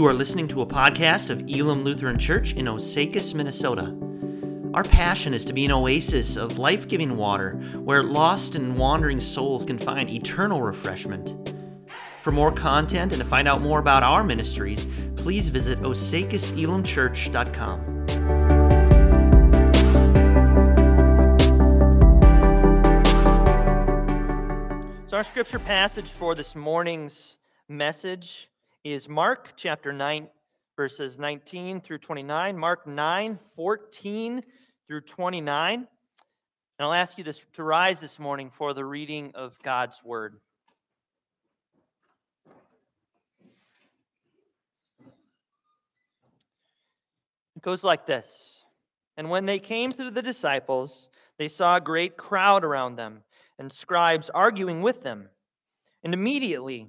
You are listening to a podcast of Elam Lutheran Church in Osakis, Minnesota. Our passion is to be an oasis of life giving water where lost and wandering souls can find eternal refreshment. For more content and to find out more about our ministries, please visit osakiselamchurch.com. So, our scripture passage for this morning's message is Mark chapter 9, verses 19 through 29. Mark 9, 14 through 29. And I'll ask you this, to rise this morning for the reading of God's word. It goes like this And when they came to the disciples, they saw a great crowd around them and scribes arguing with them. And immediately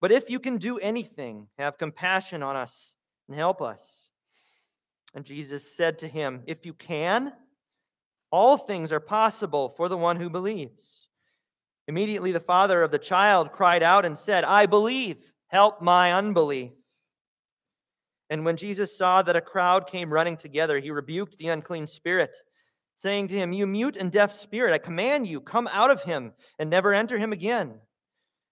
But if you can do anything, have compassion on us and help us. And Jesus said to him, If you can, all things are possible for the one who believes. Immediately the father of the child cried out and said, I believe, help my unbelief. And when Jesus saw that a crowd came running together, he rebuked the unclean spirit saying to him, You mute and deaf spirit, I command you, come out of him and never enter him again.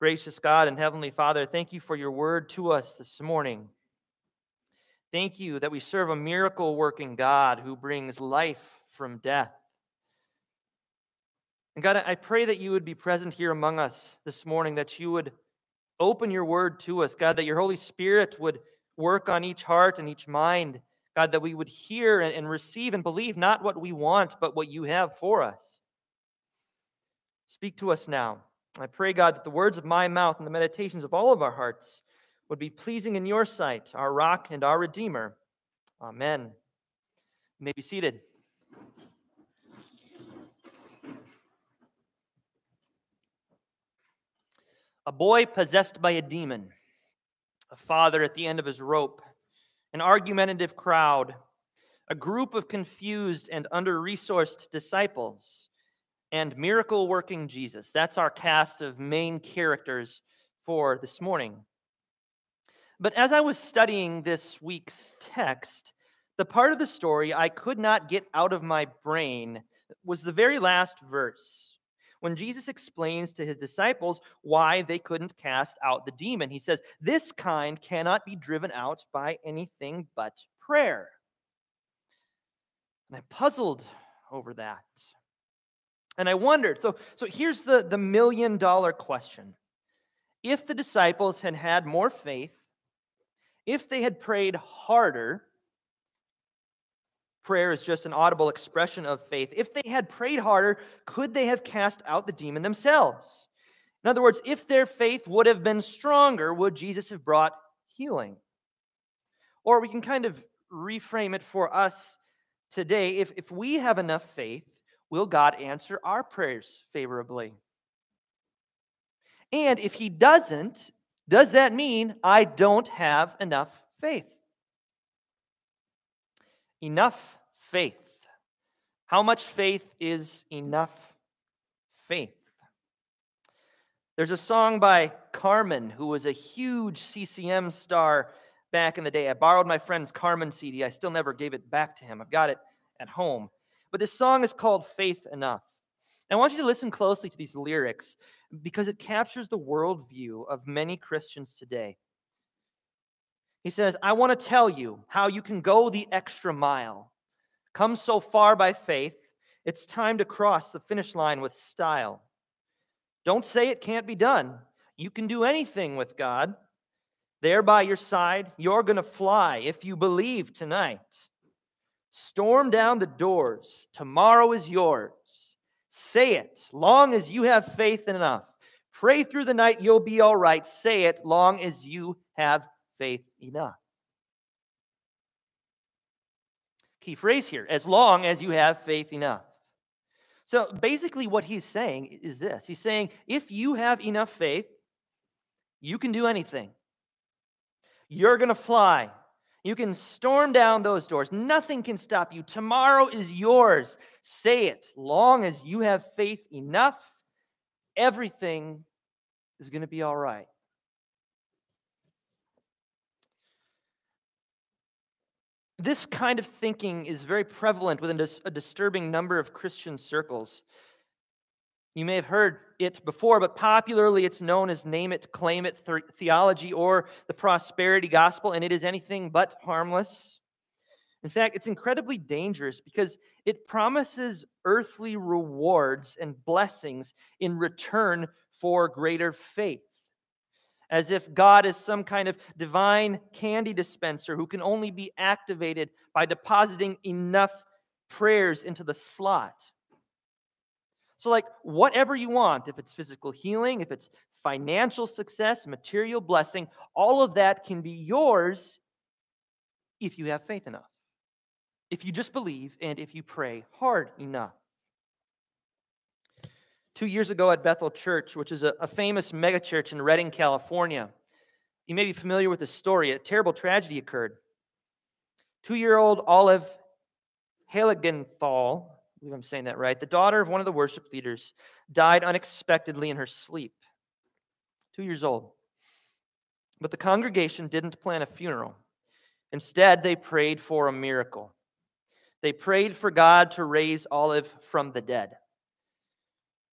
Gracious God and Heavenly Father, thank you for your word to us this morning. Thank you that we serve a miracle working God who brings life from death. And God, I pray that you would be present here among us this morning, that you would open your word to us, God, that your Holy Spirit would work on each heart and each mind God, that we would hear and receive and believe not what we want, but what you have for us. Speak to us now. I pray, God, that the words of my mouth and the meditations of all of our hearts would be pleasing in your sight, our rock and our redeemer. Amen. You may be seated. A boy possessed by a demon, a father at the end of his rope, an argumentative crowd, a group of confused and under resourced disciples, and miracle working Jesus. That's our cast of main characters for this morning. But as I was studying this week's text, the part of the story I could not get out of my brain was the very last verse when Jesus explains to his disciples why they couldn't cast out the demon. He says, This kind cannot be driven out by anything but prayer. And I puzzled over that. And I wondered so, so here's the, the million dollar question. If the disciples had had more faith, if they had prayed harder, prayer is just an audible expression of faith. If they had prayed harder, could they have cast out the demon themselves? In other words, if their faith would have been stronger, would Jesus have brought healing? Or we can kind of reframe it for us today. If, if we have enough faith, will God answer our prayers favorably? And if He doesn't, does that mean I don't have enough faith? Enough faith. How much faith is enough faith? There's a song by Carmen, who was a huge CCM star back in the day. I borrowed my friend's Carmen CD. I still never gave it back to him. I've got it at home. But this song is called Faith Enough. And I want you to listen closely to these lyrics because it captures the worldview of many Christians today. He says, I want to tell you how you can go the extra mile. Come so far by faith, it's time to cross the finish line with style. Don't say it can't be done. You can do anything with God. There by your side, you're going to fly if you believe tonight. Storm down the doors. Tomorrow is yours. Say it long as you have faith enough. Pray through the night, you'll be all right. Say it long as you have faith enough. Key phrase here as long as you have faith enough. So basically, what he's saying is this He's saying, if you have enough faith, you can do anything. You're going to fly. You can storm down those doors. Nothing can stop you. Tomorrow is yours. Say it. Long as you have faith enough, everything is going to be all right. This kind of thinking is very prevalent within a disturbing number of Christian circles. You may have heard it before, but popularly it's known as name it, claim it theology or the prosperity gospel, and it is anything but harmless. In fact, it's incredibly dangerous because it promises earthly rewards and blessings in return for greater faith as if God is some kind of divine candy dispenser who can only be activated by depositing enough prayers into the slot. So, like, whatever you want, if it's physical healing, if it's financial success, material blessing, all of that can be yours if you have faith enough, if you just believe, and if you pray hard enough two years ago at Bethel Church, which is a, a famous megachurch in Redding, California. You may be familiar with the story. A terrible tragedy occurred. Two year old Olive Heiligenthal, I believe I'm saying that right, the daughter of one of the worship leaders, died unexpectedly in her sleep. Two years old. But the congregation didn't plan a funeral. Instead, they prayed for a miracle. They prayed for God to raise Olive from the dead.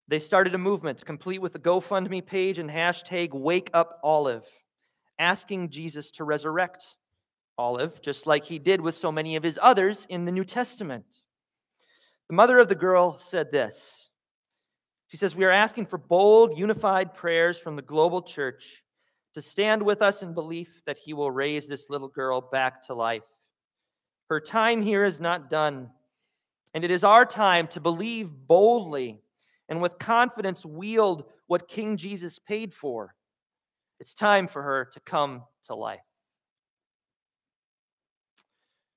They started a movement complete with a GoFundMe page and hashtag Wake Up Olive, asking Jesus to resurrect Olive, just like he did with so many of his others in the New Testament. The mother of the girl said this She says, We are asking for bold, unified prayers from the global church to stand with us in belief that he will raise this little girl back to life. Her time here is not done, and it is our time to believe boldly and with confidence wield what King Jesus paid for. It's time for her to come to life.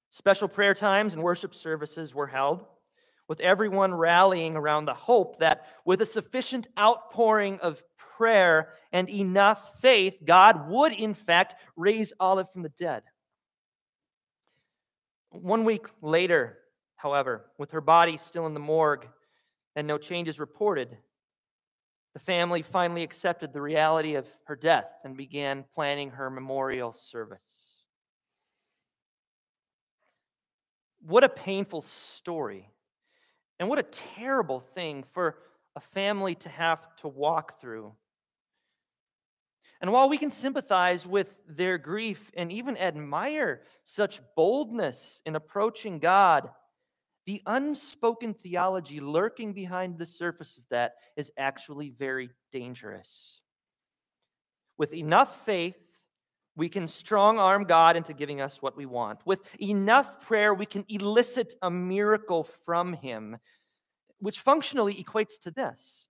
Special prayer times and worship services were held, with everyone rallying around the hope that with a sufficient outpouring of prayer and enough faith, God would, in fact, raise Olive from the dead. One week later, however, with her body still in the morgue, and no changes reported, the family finally accepted the reality of her death and began planning her memorial service. What a painful story. And what a terrible thing for a family to have to walk through. And while we can sympathize with their grief and even admire such boldness in approaching God, the unspoken theology lurking behind the surface of that is actually very dangerous. With enough faith, we can strong arm God into giving us what we want. With enough prayer, we can elicit a miracle from Him, which functionally equates to this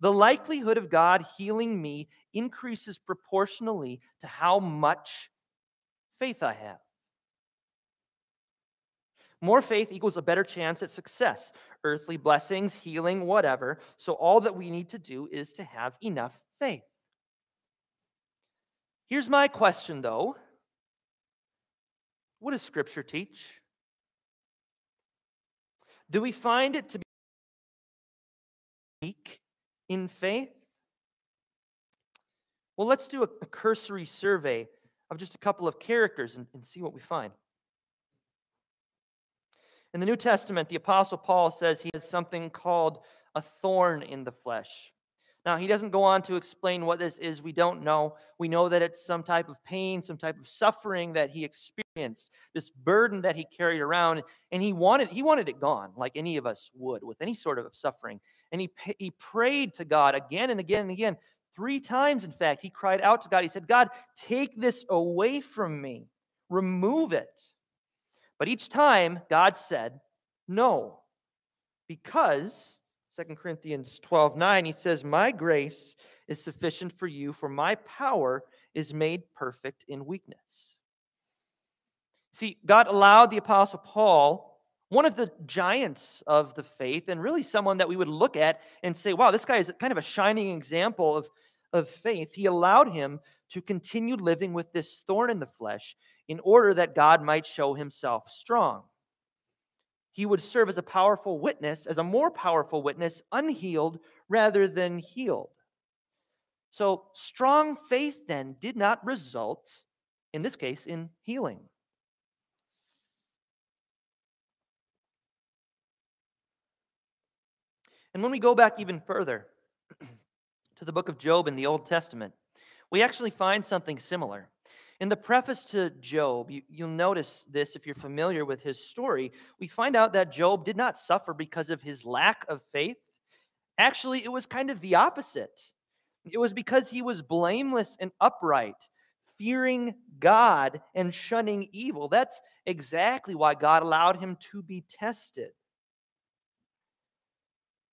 the likelihood of God healing me increases proportionally to how much faith I have. More faith equals a better chance at success, earthly blessings, healing, whatever. So, all that we need to do is to have enough faith. Here's my question, though What does Scripture teach? Do we find it to be weak in faith? Well, let's do a, a cursory survey of just a couple of characters and, and see what we find. In the New Testament, the Apostle Paul says he has something called a thorn in the flesh. Now, he doesn't go on to explain what this is. We don't know. We know that it's some type of pain, some type of suffering that he experienced, this burden that he carried around, and he wanted he wanted it gone, like any of us would with any sort of suffering. And he he prayed to God again and again and again. Three times, in fact, he cried out to God. He said, God, take this away from me, remove it. But each time, God said, No, because 2 Corinthians 12 9, he says, My grace is sufficient for you, for my power is made perfect in weakness. See, God allowed the Apostle Paul, one of the giants of the faith, and really someone that we would look at and say, wow, this guy is kind of a shining example of, of faith. He allowed him to continue living with this thorn in the flesh in order that God might show himself strong he would serve as a powerful witness, as a more powerful witness, unhealed rather than healed. So, strong faith then did not result, in this case, in healing. And when we go back even further to the book of Job in the Old Testament, we actually find something similar. In the preface to Job, you, will notice this if you're familiar with his story. We find out that Job did not suffer because of his lack of faith. Actually, it was kind of the opposite. It was because he was blameless and upright, fearing God and shunning evil. That's exactly why God allowed him to be tested.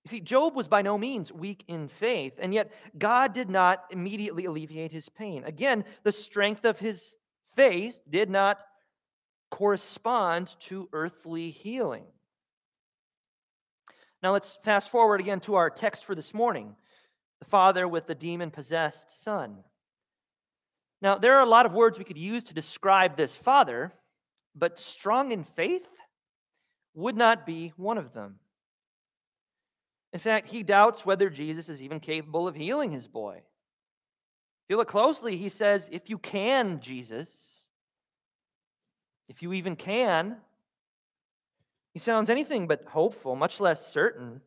You see, Job was by no means weak in faith, and yet God did not immediately alleviate his pain. Again, the strength of his faith did not correspond to earthly healing. Now let's fast forward again to our text for this morning the father with the demon possessed son. Now, there are a lot of words we could use to describe this father, but strong in faith would not be one of them. In fact, he doubts whether Jesus is even capable of healing his boy. If you look closely, he says, If you can, Jesus, if you even can, he sounds anything but hopeful, much less certain.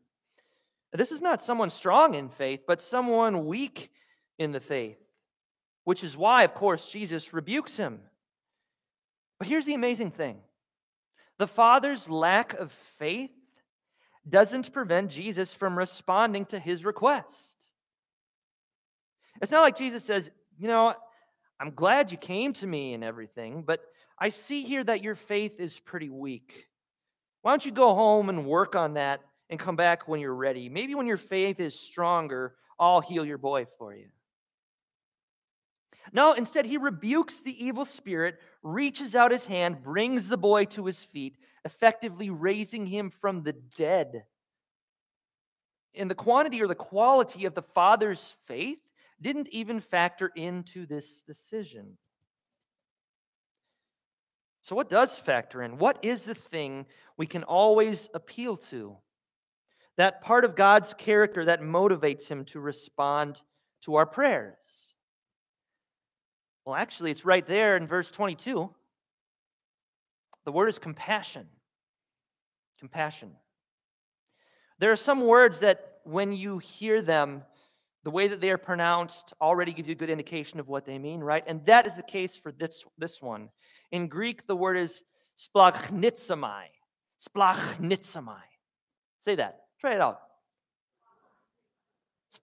This is not someone strong in faith, but someone weak in the faith, which is why, of course, Jesus rebukes him. But here's the amazing thing the Father's lack of faith doesn't prevent Jesus from responding to his request. It's not like Jesus says, You know, I'm glad you came to me and everything, but I see here that your faith is pretty weak. Why don't you go home and work on that and come back when you're ready? Maybe when your faith is stronger, I'll heal your boy for you. No, instead, he rebukes the evil spirit, reaches out his hand, brings the boy to his feet, effectively raising him from the dead. And the quantity or the quality of the father's faith didn't even factor into this decision. So, what does factor in? What is the thing we can always appeal to? That part of God's character that motivates him to respond to our prayers. Well, actually, it's right there in verse 22. The word is compassion. Compassion. There are some words that, when you hear them, the way that they are pronounced already gives you a good indication of what they mean, right? And that is the case for this, this one. In Greek, the word is splanchnizomai. Splanchnizomai. Say that. Try it out.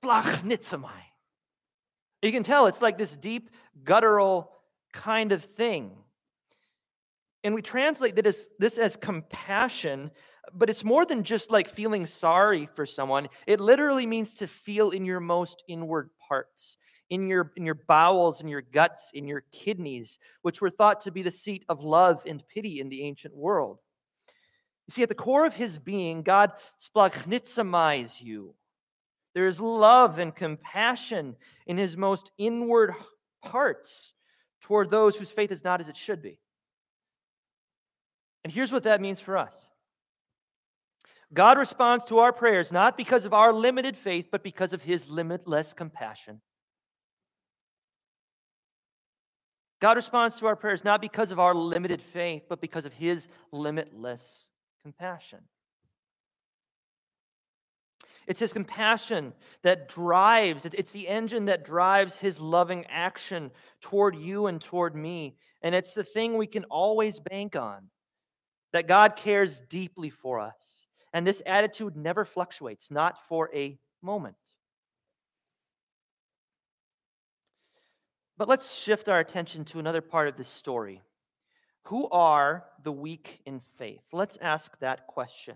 Splanchnizomai. You can tell it's like this deep, guttural kind of thing. And we translate this, this as compassion, but it's more than just like feeling sorry for someone. It literally means to feel in your most inward parts, in your, in your bowels, in your guts, in your kidneys, which were thought to be the seat of love and pity in the ancient world. You see, at the core of his being, God splachnitsamize you. There is love and compassion in his most inward parts toward those whose faith is not as it should be. And here's what that means for us God responds to our prayers not because of our limited faith, but because of his limitless compassion. God responds to our prayers not because of our limited faith, but because of his limitless compassion. It's his compassion that drives, it's the engine that drives his loving action toward you and toward me. And it's the thing we can always bank on that God cares deeply for us. And this attitude never fluctuates, not for a moment. But let's shift our attention to another part of this story. Who are the weak in faith? Let's ask that question.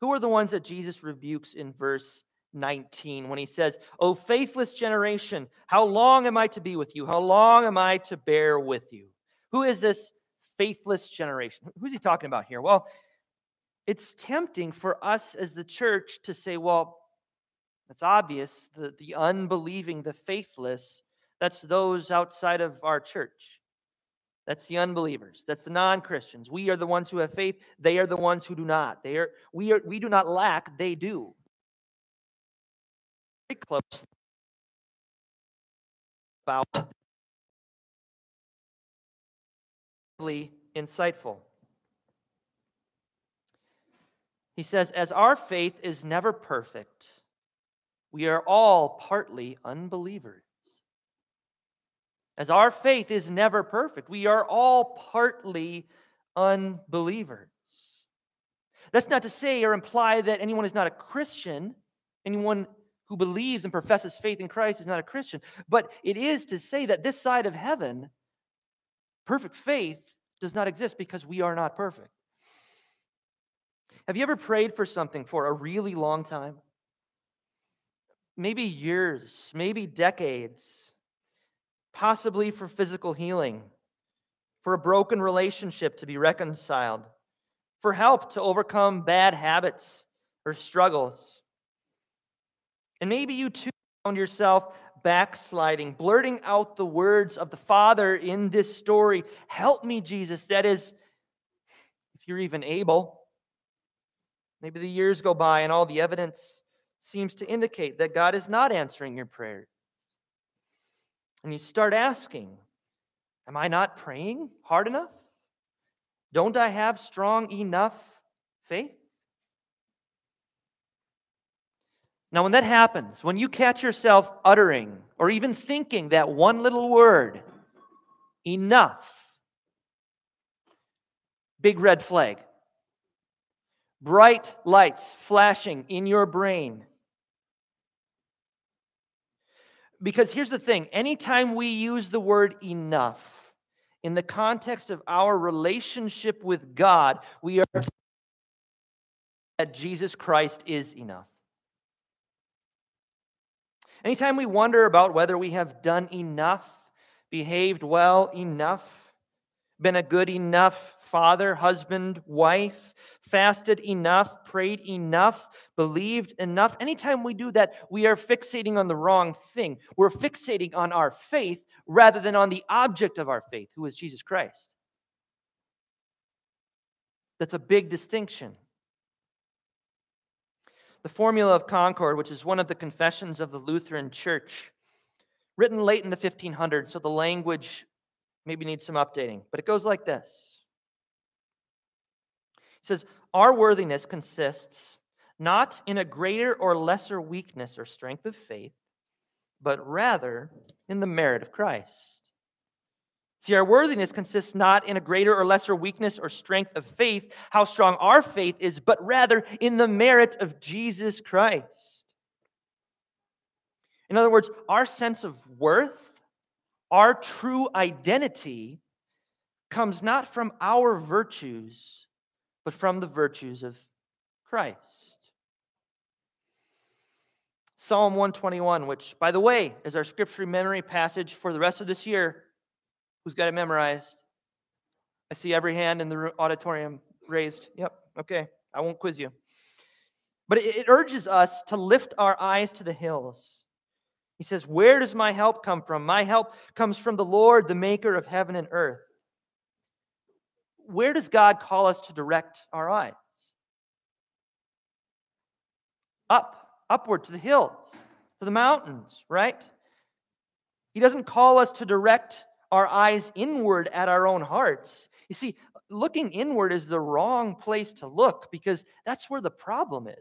Who are the ones that Jesus rebukes in verse 19 when he says, O faithless generation, how long am I to be with you? How long am I to bear with you? Who is this faithless generation? Who's he talking about here? Well, it's tempting for us as the church to say, well, it's obvious the, the unbelieving, the faithless that's those outside of our church. That's the unbelievers. That's the non-Christians. We are the ones who have faith. They are the ones who do not. They are we are we do not lack, they do. Very close about insightful. He says, as our faith is never perfect, we are all partly unbelievers as our faith is never perfect. We are all partly unbelievers. That's not to say or imply that anyone is not a Christian, anyone who believes and professes faith in Christ is not a Christian, but it is to say that this side of heaven, perfect faith does not exist because we are not perfect. Have you ever prayed for something for a really long time? Maybe years, maybe decades possibly for physical healing, for a broken relationship to be reconciled, for help to overcome bad habits or struggles. And maybe you too found yourself backsliding, blurting out the words of the Father in this story Help me, Jesus. That is, if you're even able. Maybe the years go by and all the evidence seems to indicate that God is not answering your prayers. And you start asking, Am I not praying hard enough? Don't I have strong enough faith? Now, when that happens, when you catch yourself uttering or even thinking that one little word, enough, big red flag. Bright lights flashing in your brain Because here's the thing anytime we use the word enough in the context of our relationship with God, we are that Jesus Christ is enough. Anytime we wonder about whether we have done enough, behaved well enough, been a good enough father, husband, wife, fasted enough, prayed enough, believed enough. Anytime we do that, we are fixating on the wrong thing. We're fixating on our faith rather than on the object of our faith, who is Jesus Christ. That's a big distinction. The Formula of Concord, which is one of the confessions of the Lutheran Church, written late in the 1500s, so the language maybe needs some updating, but it goes like this. It says, our worthiness consists not in a greater or lesser weakness or strength of faith, but rather in the merit of Christ. See, our worthiness consists not in a greater or lesser weakness or strength of faith, how strong our faith is, but rather in the merit of Jesus Christ. In other words, our sense of worth, our true identity, comes not from our virtues, but from the virtues of Christ. Psalm 121, which, by the way, is our scripture memory passage for the rest of this year. Who's got it memorized? I see every hand in the auditorium raised. Yep, okay, I won't quiz you. But it urges us to lift our eyes to the hills. He says, Where does my help come from? My help comes from the Lord, the maker of heaven and earth where does God call us to direct our eyes? up, upward to the hills, to the mountains, right? He doesn't call us to direct our eyes inward at our own hearts. You see, looking inward is the wrong place to look because that's where the problem is.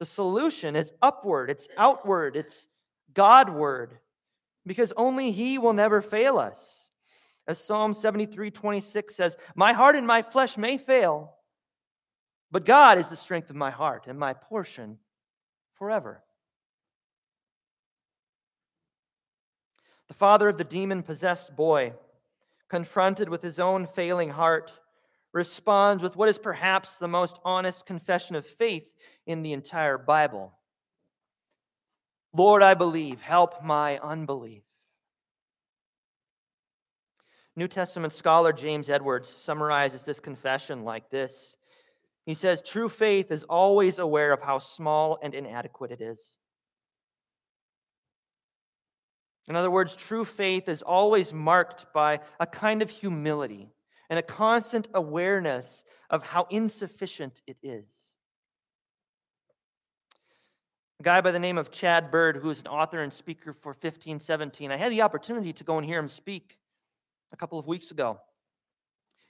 The solution is upward, it's outward, it's Godward, because only He will never fail us. As Psalm 73 26 says, My heart and my flesh may fail, but God is the strength of my heart and my portion forever. The father of the demon possessed boy, confronted with his own failing heart, responds with what is perhaps the most honest confession of faith in the entire Bible Lord, I believe, help my unbelief. New Testament scholar James Edwards summarizes this confession like this He says, True faith is always aware of how small and inadequate it is. In other words, true faith is always marked by a kind of humility and a constant awareness of how insufficient it is. A guy by the name of Chad Bird, who is an author and speaker for 1517, I had the opportunity to go and hear him speak a couple of weeks ago.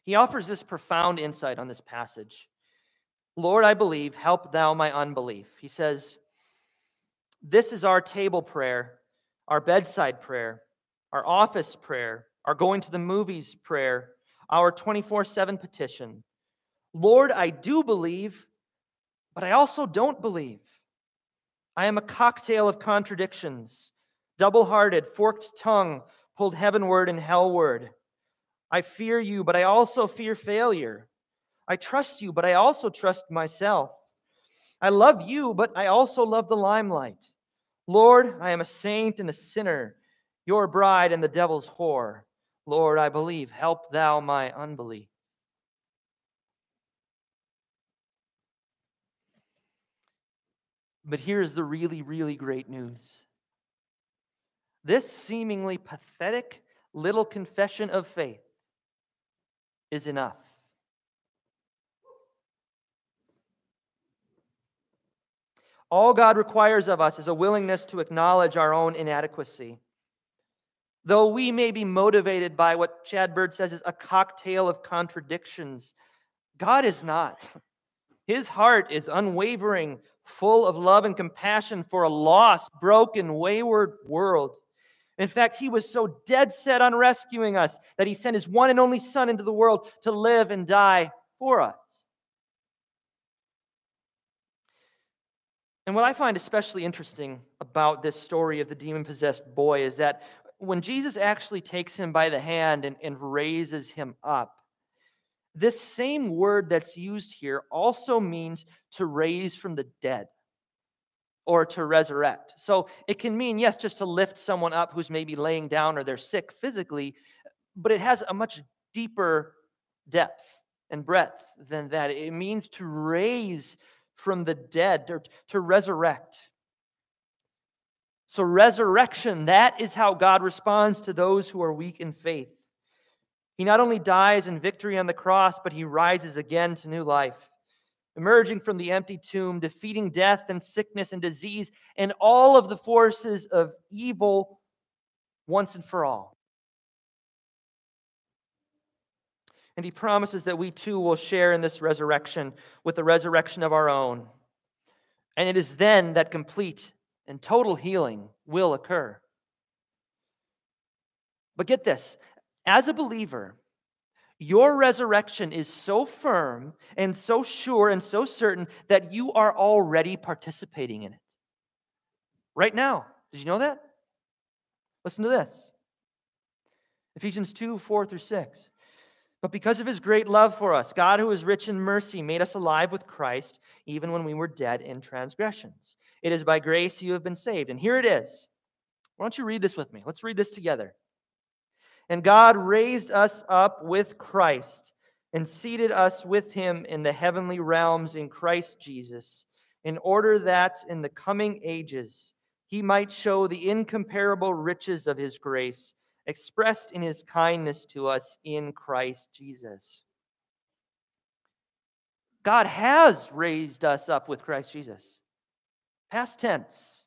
He offers this profound insight on this passage. Lord, I believe, help thou my unbelief. He says, This is our table prayer, our bedside prayer, our office prayer, our going to the movies prayer, our 24 7 petition. Lord, I do believe, but I also don't believe. I am a cocktail of contradictions, double hearted, forked tongue, pulled heavenward and hellward. I fear you, but I also fear failure. I trust you, but I also trust myself. I love you, but I also love the limelight. Lord, I am a saint and a sinner, your bride and the devil's whore. Lord, I believe. Help thou my unbelief. But here's the really, really great news this seemingly pathetic little confession of faith is enough. All God requires of us is a willingness to acknowledge our own inadequacy. Though we may be motivated by what Chad Bird says is a cocktail of contradictions, God is not. His heart is unwavering, full of love and compassion for a lost, broken, wayward world. In fact, he was so dead set on rescuing us that he sent his one and only Son into the world to live and die for us. And what I find especially interesting about this story of the demon possessed boy is that when Jesus actually takes him by the hand and, and raises him up, this same word that's used here also means to raise from the dead or to resurrect. So it can mean, yes, just to lift someone up who's maybe laying down or they're sick physically, but it has a much deeper depth and breadth than that. It means to raise from the dead or to resurrect. So, resurrection, that is how God responds to those who are weak in faith. He not only dies in victory on the cross, but he rises again to new life, emerging from the empty tomb, defeating death and sickness and disease and all of the forces of evil once and for all. And he promises that we too will share in this resurrection with the resurrection of our own. And it is then that complete and total healing will occur. But get this as a believer, your resurrection is so firm and so sure and so certain that you are already participating in it. Right now. Did you know that? Listen to this Ephesians 2 4 through 6. But because of his great love for us, God, who is rich in mercy, made us alive with Christ, even when we were dead in transgressions. It is by grace you have been saved. And here it is. Why don't you read this with me? Let's read this together. And God raised us up with Christ and seated us with him in the heavenly realms in Christ Jesus, in order that in the coming ages he might show the incomparable riches of his grace expressed in his kindness to us in Christ Jesus. God has raised us up with Christ Jesus. Past tense.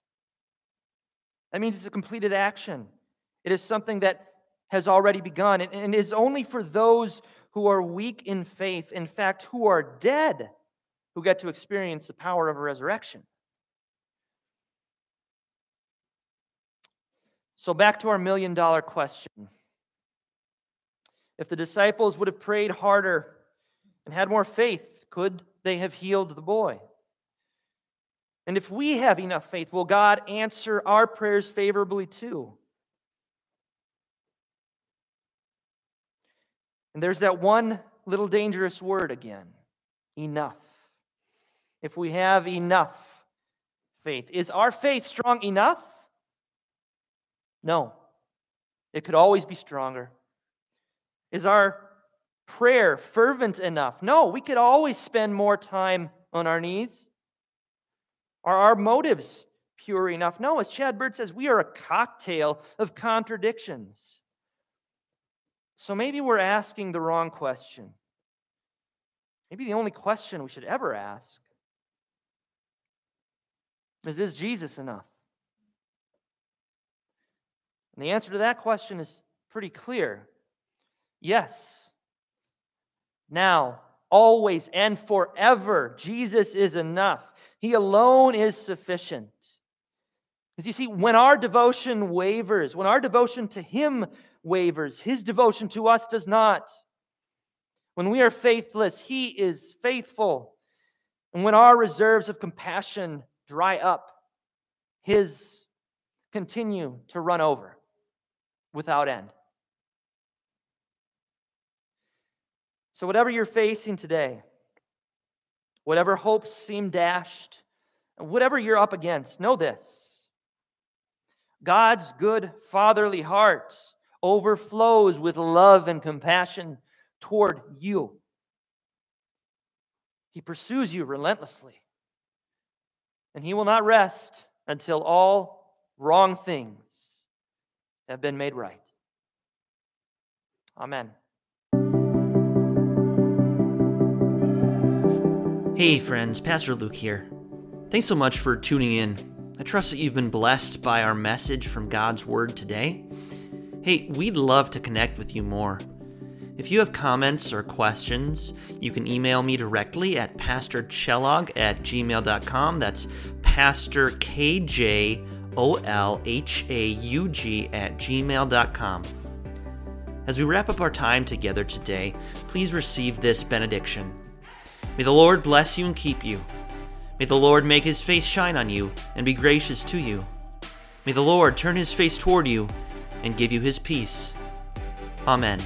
That means it's a completed action. It is something that has already begun and is only for those who are weak in faith, in fact, who are dead, who get to experience the power of a resurrection. So, back to our million dollar question. If the disciples would have prayed harder and had more faith, could they have healed the boy? And if we have enough faith, will God answer our prayers favorably too? And there's that one little dangerous word again enough. If we have enough faith, is our faith strong enough? No. It could always be stronger. Is our prayer fervent enough? No, we could always spend more time on our knees. Are our motives pure enough? No, as Chad Bird says, we are a cocktail of contradictions. So maybe we're asking the wrong question. Maybe the only question we should ever ask is Is Jesus enough? And the answer to that question is pretty clear yes. Now, always, and forever, Jesus is enough. He alone is sufficient. Because you see, when our devotion wavers, when our devotion to Him wavers, His devotion to us does not. When we are faithless, He is faithful. And when our reserves of compassion dry up, His continue to run over without end. So, whatever you're facing today, whatever hopes seem dashed, whatever you're up against, know this God's good fatherly heart overflows with love and compassion toward you. He pursues you relentlessly, and He will not rest until all wrong things have been made right. Amen. Hey, friends, Pastor Luke here. Thanks so much for tuning in. I trust that you've been blessed by our message from God's Word today. Hey, we'd love to connect with you more. If you have comments or questions, you can email me directly at pastorkjolhaug at gmail.com. That's Pastor KJ O L H A U G at gmail.com. As we wrap up our time together today, please receive this benediction. May the Lord bless you and keep you. May the Lord make his face shine on you and be gracious to you. May the Lord turn his face toward you and give you his peace. Amen.